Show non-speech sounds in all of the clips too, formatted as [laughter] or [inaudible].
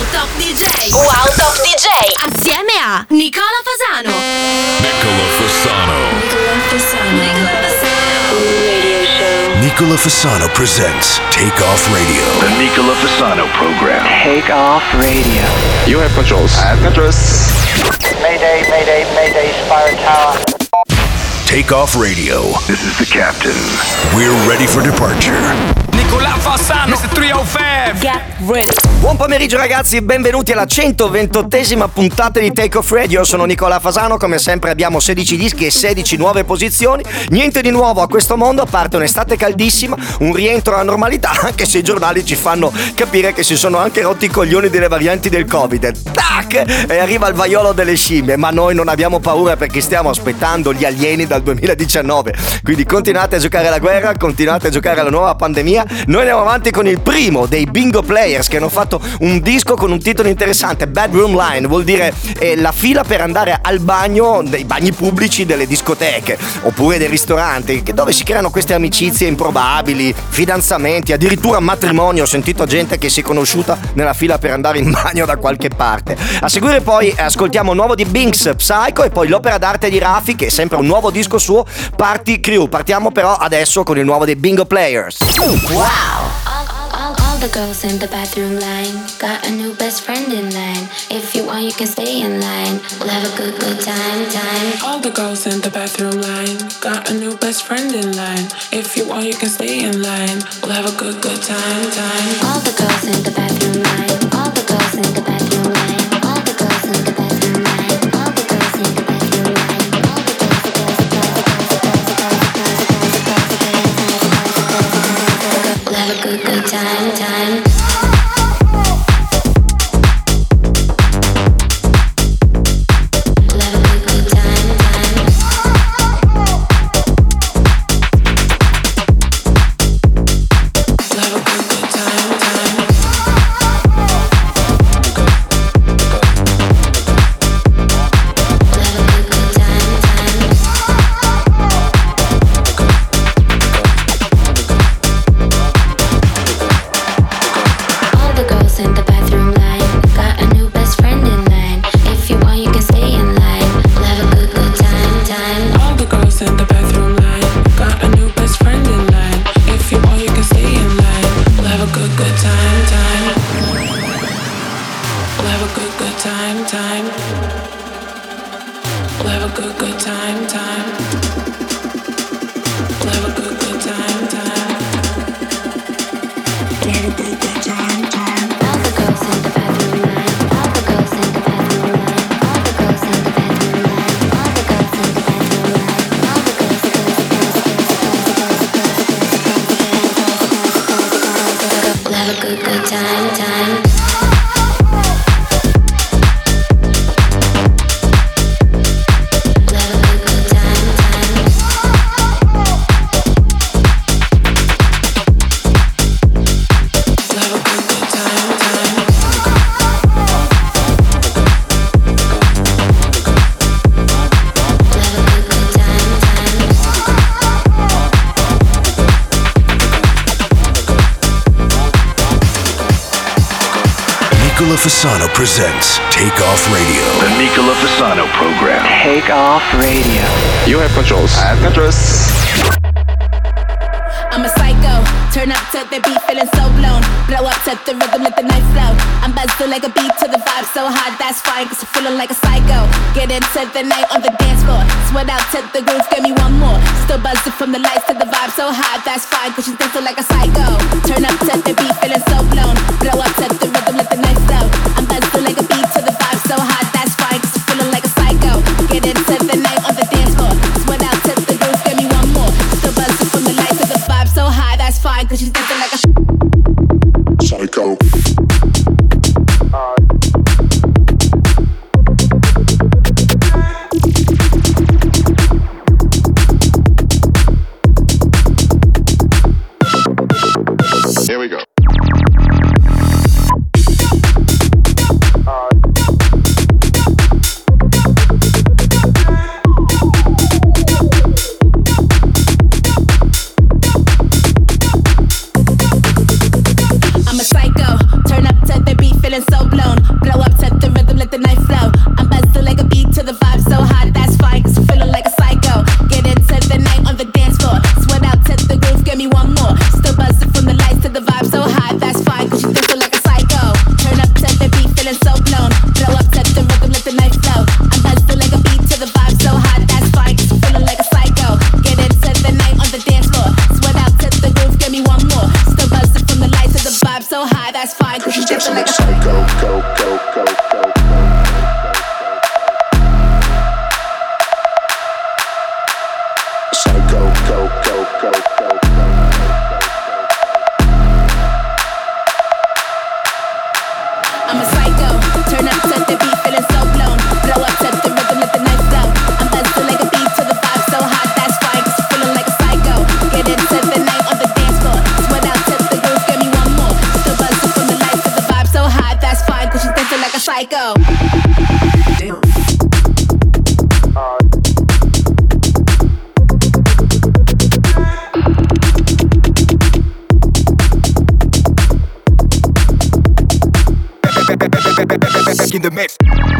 Wow Top DJ Wow Top DJ Assieme a Nicola Fasano Nicola Fasano Nicola Fasano Nicola Fasano Nicola Fasano presents Take Off Radio. The Nicola Fasano program. Take Off Radio. You have controls. I have controls. Mayday, mayday, mayday, Spire Tower. Take Off Radio. This is the captain. We're ready for departure. con la Fassano, no. 305. Buon pomeriggio ragazzi e benvenuti alla 128esima puntata di Take Off Radio. Sono Nicola Fasano, come sempre abbiamo 16 dischi e 16 nuove posizioni. Niente di nuovo a questo mondo, a parte un'estate caldissima, un rientro alla normalità, [laughs] anche se i giornali ci fanno capire che si sono anche rotti i coglioni delle varianti del Covid. Tac! E arriva il vaiolo delle scimmie, ma noi non abbiamo paura perché stiamo aspettando gli alieni dal 2019. Quindi continuate a giocare alla guerra, continuate a giocare alla nuova pandemia noi andiamo avanti con il primo dei Bingo Players che hanno fatto un disco con un titolo interessante, Bedroom Line, vuol dire eh, la fila per andare al bagno, dei bagni pubblici delle discoteche oppure dei ristoranti, dove si creano queste amicizie improbabili, fidanzamenti, addirittura matrimonio. Ho sentito gente che si è conosciuta nella fila per andare in bagno da qualche parte. A seguire poi eh, ascoltiamo nuovo di Binks Psycho e poi l'opera d'arte di Rafi che è sempre un nuovo disco suo, Party Crew. Partiamo però adesso con il nuovo dei Bingo Players. Wow. Wow. All, all, all, all the girls in the bathroom line got a new best friend in line. If you want, you can stay in line. We'll have a good, good time, time. All the girls in the bathroom line got a new best friend in line. If you want, you can stay in line. We'll have a good, good time, time. All the girls in the bathroom line. All the girls in the presents Take Off Radio. The Nicola Fasano program. Take Off Radio. You have controls. I have controls. I'm a psycho. Turn up to the beat, feeling so blown. Blow up to the rhythm, let the night flow. I'm buzzing like a beat to the vibe, so hard that's fine, cause I'm feeling like a psycho. Get into the night on the dance floor. Sweat out to the groove, give me one more. Still buzzing from the lights to the vibe, so hard that's fine, cause she's dancing like a psycho. Turn up to the beat, feeling so blown. Blow up to in the mix.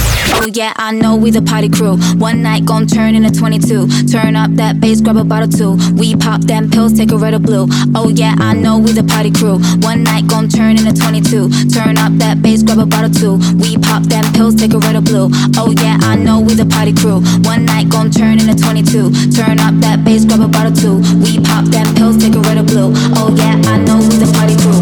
Oh yeah, I know we the party crew. One night gon' turn into 22. Turn up that bass, grab a bottle too. We pop them pills, take a red or blue. Oh yeah, I know we the party crew. One night gon' turn into 22. Turn up that bass, grab a bottle too. We pop them pills, take a red or blue. Oh yeah, I know we the party crew. One night gon' turn into 22. Turn up that bass, grab a bottle too. We pop them pills, take a red or blue. Oh yeah, I know we the party crew.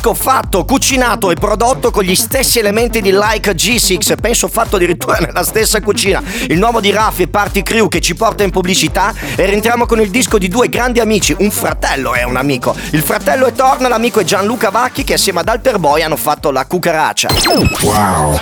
disco fatto, cucinato e prodotto con gli stessi elementi di Like G6, penso fatto addirittura [laughs] nella stessa cucina. Il nuovo di Raffi e Party Crew che ci porta in pubblicità e rientriamo con il disco di due grandi amici, un fratello e un amico. Il fratello è Torna, l'amico è Gianluca Vacchi che assieme ad Alper Boy hanno fatto la cucaraccia. Wow.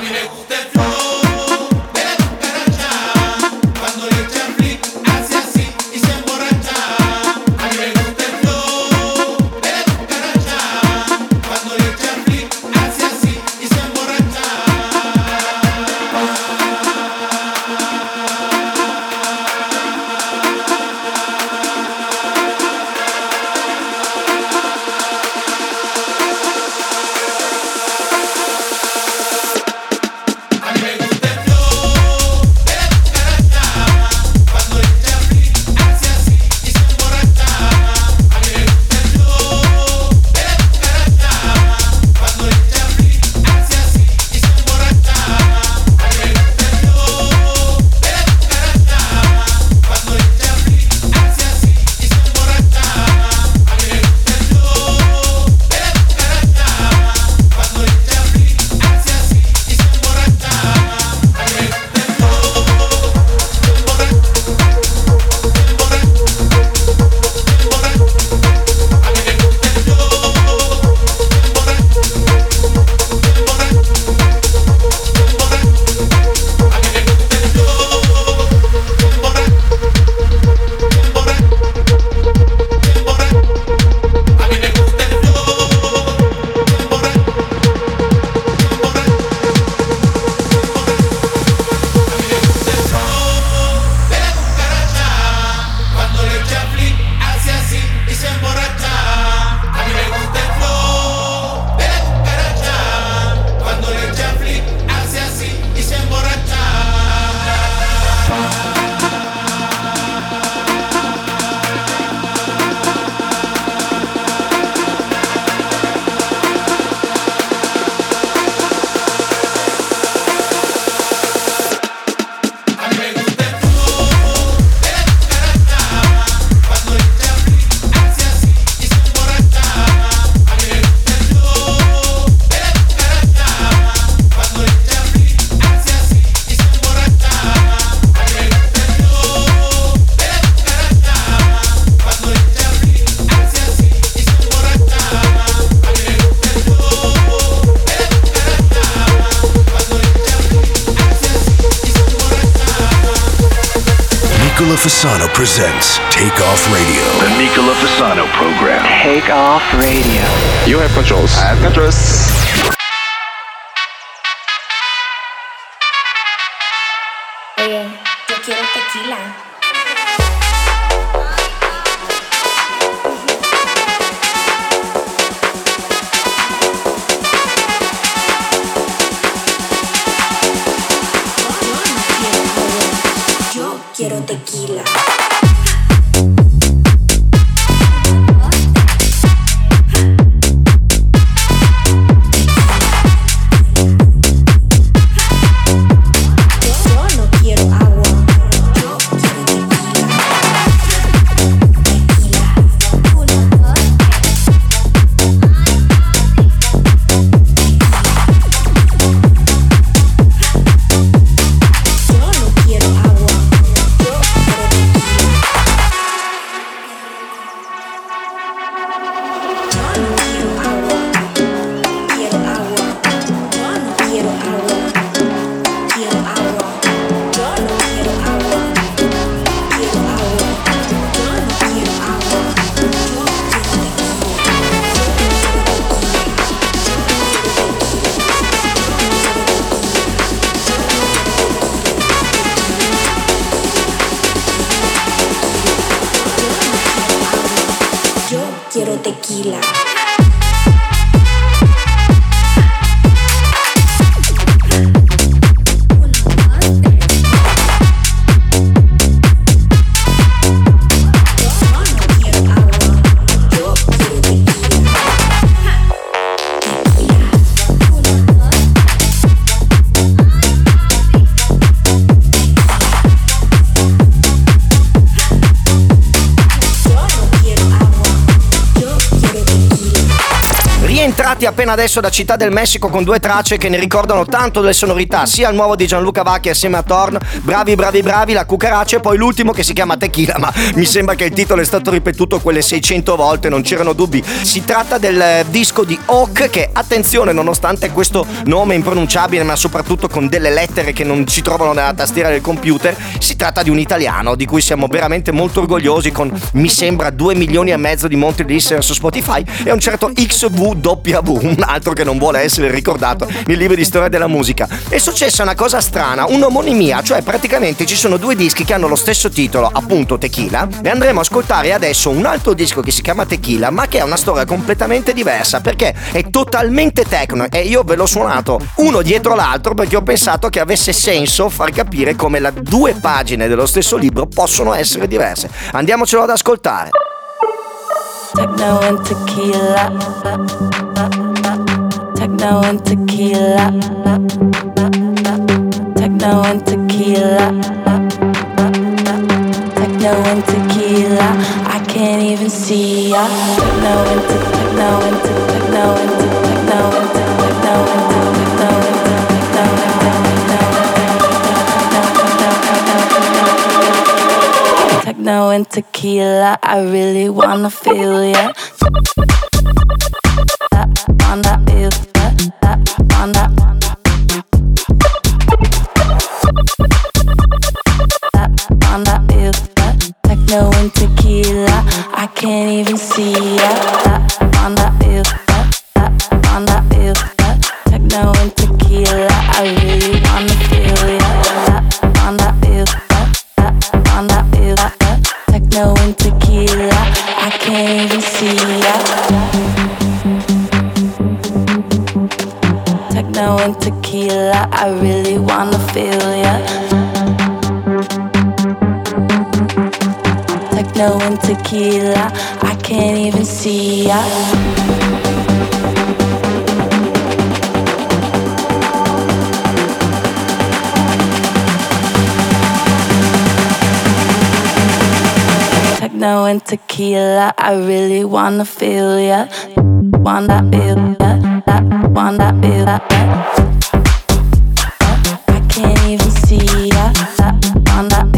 Fasano presents Take Off Radio. The Nicola Fasano program. Take off radio. You have controls. I have controls. Oye, yo quiero tequila. Quiero tequila. Rientrati appena adesso da Città del Messico con due tracce che ne ricordano tanto delle sonorità, sia il nuovo di Gianluca Vacchi assieme a Thorn, bravi bravi bravi, la cucaraccia e poi l'ultimo che si chiama Tequila, ma mi sembra che il titolo è stato ripetuto quelle 600 volte, non c'erano dubbi. Si tratta del eh, disco di Hawk che, attenzione, nonostante questo nome impronunciabile, ma soprattutto con delle lettere che non si trovano nella tastiera del computer, si tratta di un italiano di cui siamo veramente molto orgogliosi con, mi sembra, 2 milioni e mezzo di monthly listener su Spotify e un certo XVW, [laughs] un altro che non vuole essere ricordato nei libri di storia della musica. È successa una cosa strana, un'omonimia, cioè praticamente ci sono due dischi che hanno lo stesso titolo, appunto Tequila, e andremo a ascoltare adesso un altro disco che si chiama Tequila, ma che ha una storia completamente diversa perché è totalmente techno e io ve l'ho suonato uno dietro l'altro perché ho pensato che avesse senso far capire come le due pagine dello stesso libro possono essere diverse. Andiamocelo ad ascoltare. Techno and tequila. Techno and tequila. Techno and tequila. Techno and tequila. I can't even see ya. Techno and te- techno and te- techno and te- techno and te- techno and te- techno and te- Techno and tequila, I really wanna feel ya. Really wanna feel ya. Wanna feel ya. Wanna feel ya. I can't even see ya. Wanna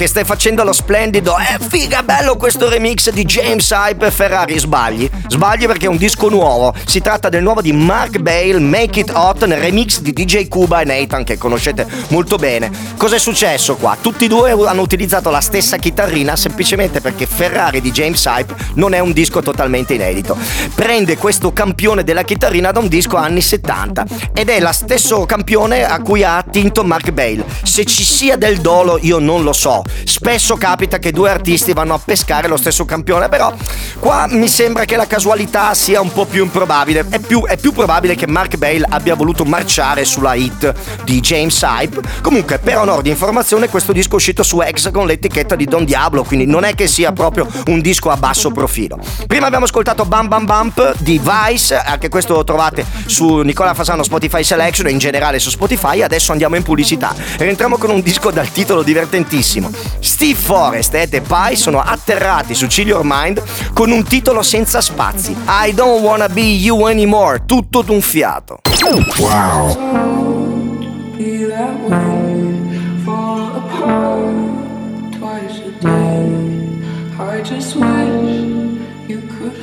Che stai facendo lo splendido. È figa bello questo remix di James Hype Ferrari. Sbagli. Sbagli perché è un disco nuovo. Si tratta del nuovo di Mark Bale, Make It Hot, nel remix di DJ Cuba e Nathan che conoscete molto bene. Cos'è successo qua? Tutti e due hanno utilizzato la stessa chitarrina semplicemente perché Ferrari di James Hype non è un disco totalmente inedito. Prende questo campione della chitarrina da un disco anni 70 ed è lo stesso campione a cui ha attinto Mark Bale. Se ci sia del dolo io non lo so. Spesso capita che due artisti vanno a pescare lo stesso campione, però qua mi sembra che la casualità sia un po' più improbabile. È più, è più probabile che Mark Bale abbia voluto marciare sulla hit di James Hype. Comunque, per onore di informazione, questo disco è uscito su con l'etichetta di Don Diablo, quindi non è che sia proprio un disco a basso profilo. Prima abbiamo ascoltato Bam Bam Bump di Vice, anche questo lo trovate su Nicola Fasano Spotify Selection e in generale su Spotify. Adesso andiamo in pubblicità. Rientriamo con un disco dal titolo divertentissimo. Steve Forrest e The Pie sono atterrati su Chill Your Mind con un titolo senza spazi. I don't wanna be you anymore, tutto d'un fiato. I just wish you could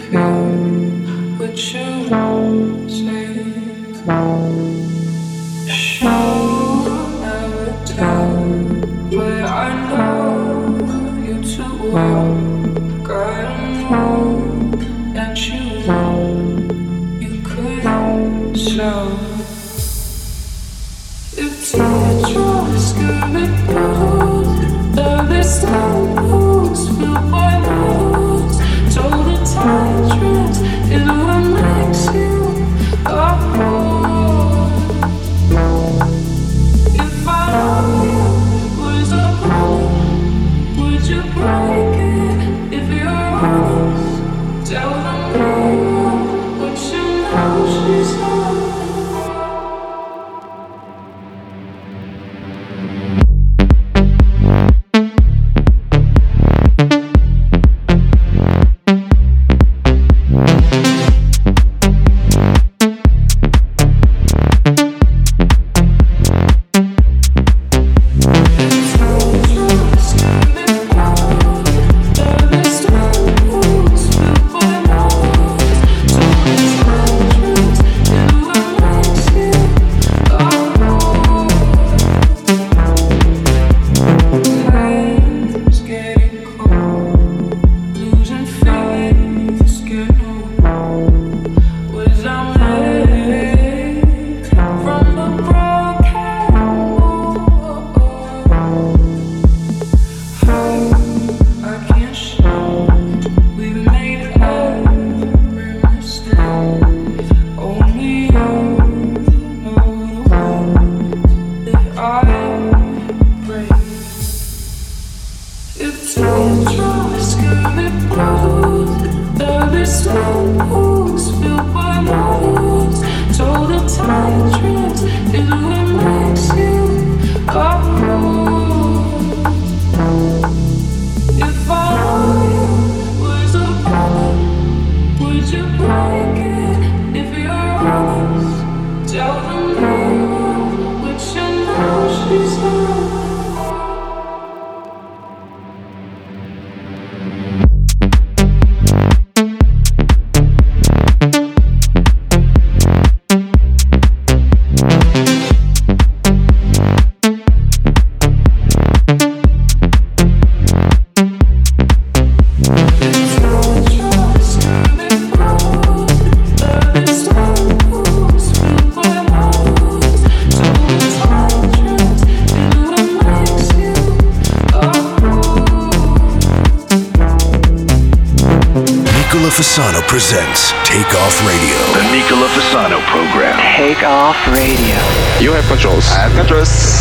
what you say. world. Told the time trips, it presents Take Off Radio. The Nicola Fasano program. Take off radio. You have controls. I have controls.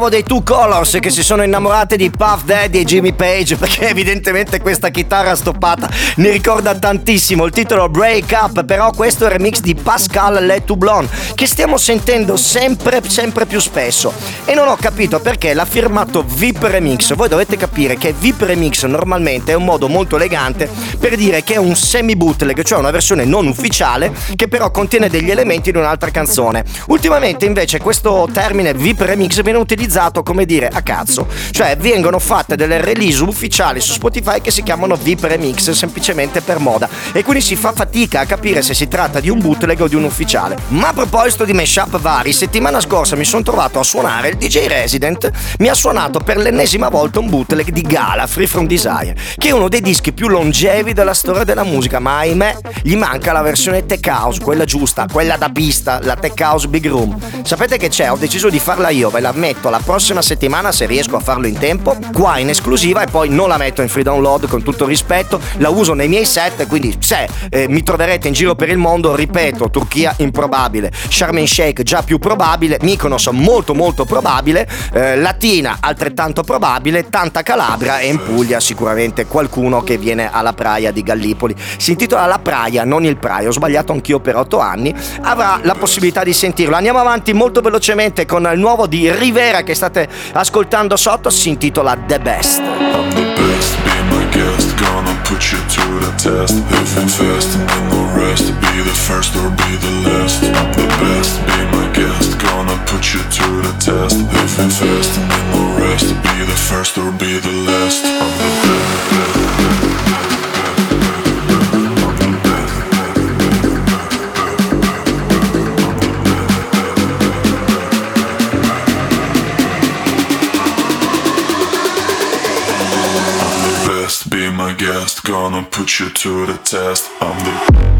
Nuovo dei Two Colors che si sono innamorate di Puff Daddy e Jimmy Page perché evidentemente questa chitarra stoppata ne ricorda tantissimo. Il titolo Break Up, però questo è il remix di Pascal Le Toublon che stiamo sentendo sempre, sempre più spesso. E non ho capito perché l'ha firmato VIP Remix. Voi dovete capire che VIP Remix normalmente è un modo molto elegante per dire che è un semi bootleg, cioè una versione non ufficiale che però contiene degli elementi di un'altra canzone. Ultimamente invece questo termine VIP Remix viene utilizzato come dire a cazzo, cioè vengono fatte delle release ufficiali su Spotify che si chiamano VIP Remix semplicemente per moda e quindi si fa fatica a capire se si tratta di un bootleg o di un ufficiale. Ma a proposito di mashup vari, settimana scorsa mi sono trovato a suonare il DJ Resident mi ha suonato per l'ennesima volta un bootleg di Gala Free From Desire, che è uno dei dischi più longevi della storia della musica, ma ahimè gli manca la versione tech house, quella giusta, quella da pista, la tech house big room. Sapete che c'è? Ho deciso di farla io, ve la metto prossima settimana se riesco a farlo in tempo, qua in esclusiva e poi non la metto in free download con tutto rispetto, la uso nei miei set, quindi se eh, mi troverete in giro per il mondo, ripeto, Turchia improbabile, Sharm Sheikh già più probabile, Mykonos molto molto probabile, eh, Latina altrettanto probabile, tanta Calabria e in Puglia sicuramente qualcuno che viene alla praia di Gallipoli. Si intitola La Praia, non il Praia, ho sbagliato anch'io per otto anni, avrà la possibilità di sentirlo. Andiamo avanti molto velocemente con il nuovo di Rivera che state ascoltando sotto, si intitola The Best. best, be my guest, gonna put you to the test. I'm fast and then the rest, be the first or be the last. The best, be my guest, gonna put you to the test. I'm fast and then the rest, be the first or be the last. I'm the best, guest, gonna put you to the test. I'm the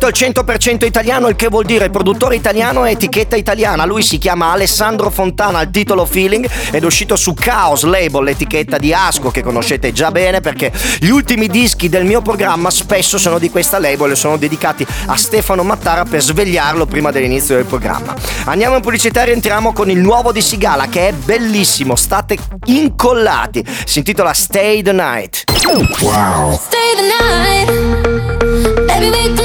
L'etichetto al 100% italiano, il che vuol dire produttore italiano e etichetta italiana. Lui si chiama Alessandro Fontana al titolo Feeling ed è uscito su Chaos Label, l'etichetta di Asco che conoscete già bene perché gli ultimi dischi del mio programma spesso sono di questa label e sono dedicati a Stefano Mattara per svegliarlo prima dell'inizio del programma. Andiamo in pubblicità e rientriamo con il nuovo di Sigala che è bellissimo, state incollati. Si intitola Stay the Night. Wow. Stay the night. Baby,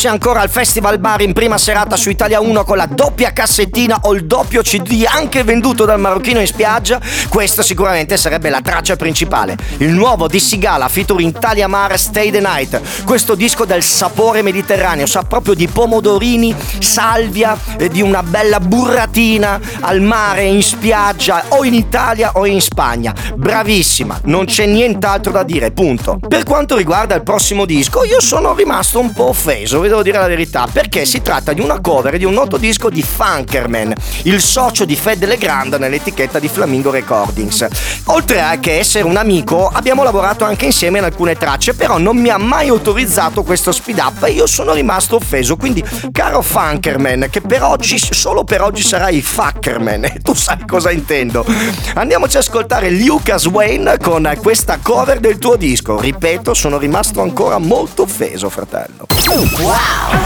fosse ancora al Festival Bar in prima serata su Italia 1 con la doppia cassettina o il doppio CD anche venduto dal marocchino in spiaggia, questa sicuramente sarebbe la traccia principale. Il nuovo di Sigala featuring Talia Mar Stay the Night. Questo disco dal sapore mediterraneo, sa proprio di pomodorini, salvia, e di una bella burratina al mare, in spiaggia, o in Italia o in Spagna. Bravissima, non c'è nient'altro da dire, punto. Per quanto riguarda il prossimo disco, io sono rimasto un po' offeso, devo dire la verità, perché si tratta di una cover di un noto disco di Funkerman, il socio di Fed Legrand nell'etichetta di Flamingo Recordings. Oltre a che essere un amico, abbiamo lavorato anche insieme in alcune tracce, però non mi ha mai autorizzato questo speed up e io sono rimasto offeso. Quindi, caro Funkerman, che per oggi, solo per oggi sarai Fuckerman, [laughs] tu sai cosa intendo. Andiamoci ad ascoltare Lucas Wayne con questa cover del tuo disco. Ripeto, sono rimasto ancora molto offeso, fratello. Wow.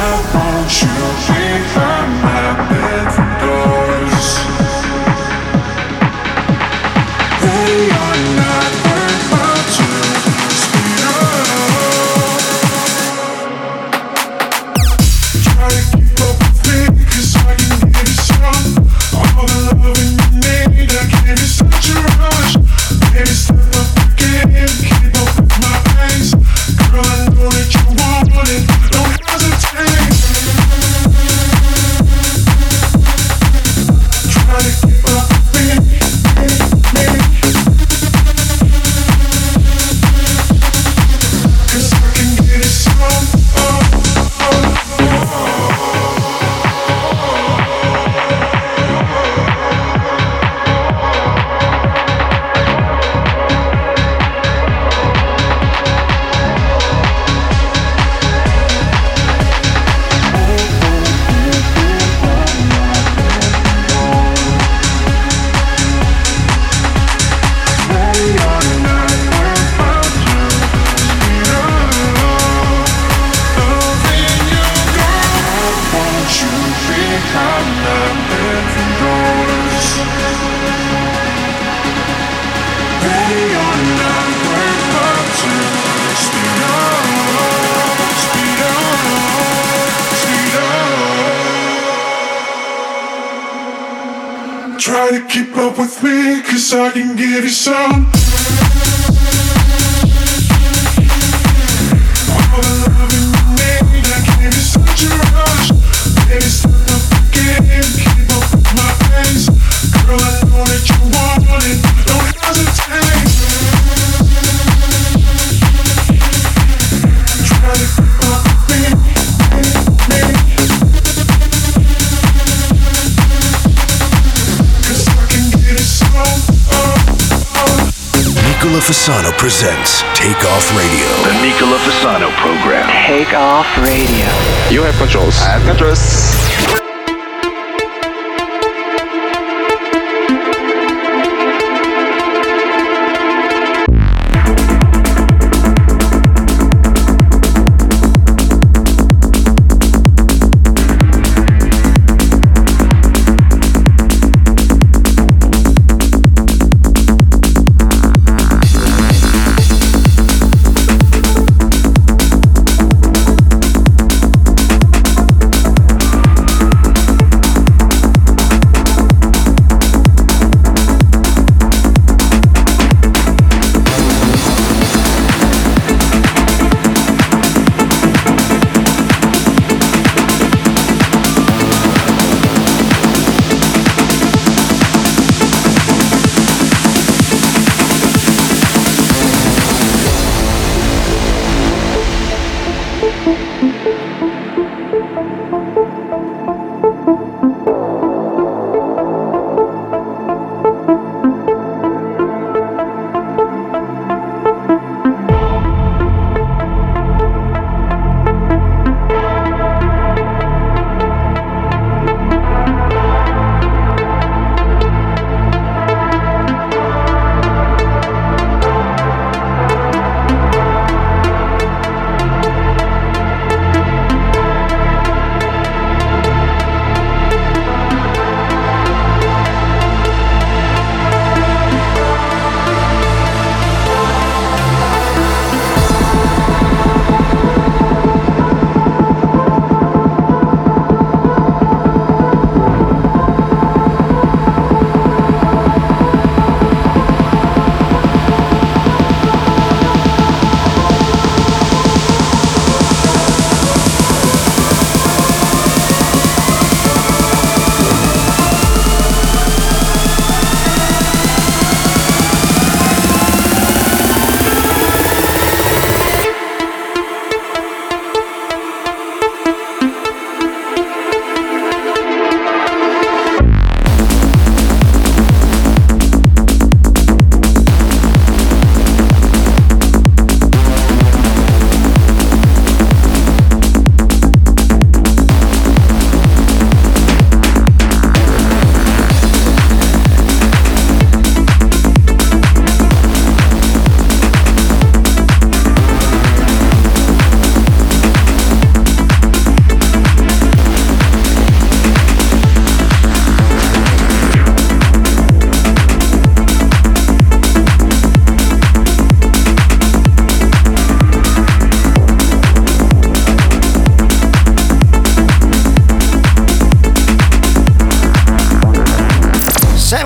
Off Radio. The Nicola Fasano program. Take off radio. You have controls. I have controls.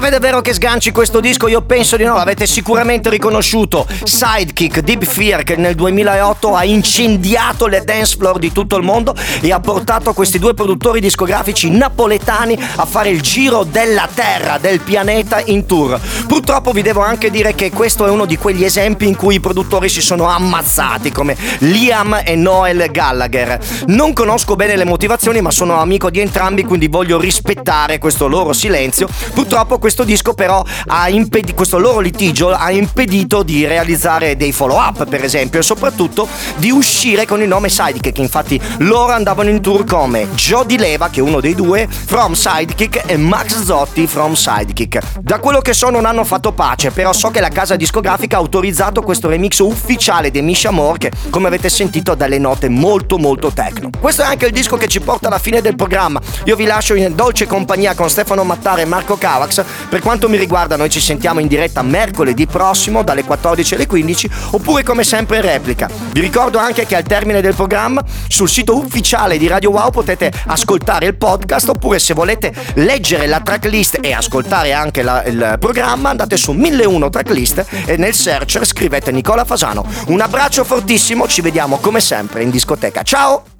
Serve davvero che sganci questo disco? Io penso di no, l'avete sicuramente riconosciuto. Sidekick, Deep Fear, che nel 2008 ha incendiato le dance floor di tutto il mondo e ha portato questi due produttori discografici napoletani a fare il giro della terra, del pianeta in tour. Purtroppo vi devo anche dire che questo è uno di quegli esempi in cui i produttori si sono ammazzati, come Liam e Noel Gallagher. Non conosco bene le motivazioni, ma sono amico di entrambi, quindi voglio rispettare questo loro silenzio. Purtroppo questo disco però ha impedito, questo loro litigio ha impedito di realizzare dei follow up per esempio e soprattutto di uscire con il nome Sidekick, infatti loro andavano in tour come Joe Di Leva che è uno dei due from Sidekick e Max Zotti from Sidekick. Da quello che so non hanno fatto pace, però so che la casa discografica ha autorizzato questo remix ufficiale di Misha Moore che come avete sentito ha dalle note molto molto techno. Questo è anche il disco che ci porta alla fine del programma. Io vi lascio in dolce compagnia con Stefano Mattare e Marco Cavax per quanto mi riguarda noi ci sentiamo in diretta mercoledì prossimo dalle 14 alle 15 oppure come sempre in replica. Vi ricordo anche che al termine del programma sul sito ufficiale di Radio Wow potete ascoltare il podcast oppure se volete leggere la tracklist e ascoltare anche la, il programma andate su 1001 tracklist e nel searcher scrivete Nicola Fasano. Un abbraccio fortissimo, ci vediamo come sempre in discoteca. Ciao!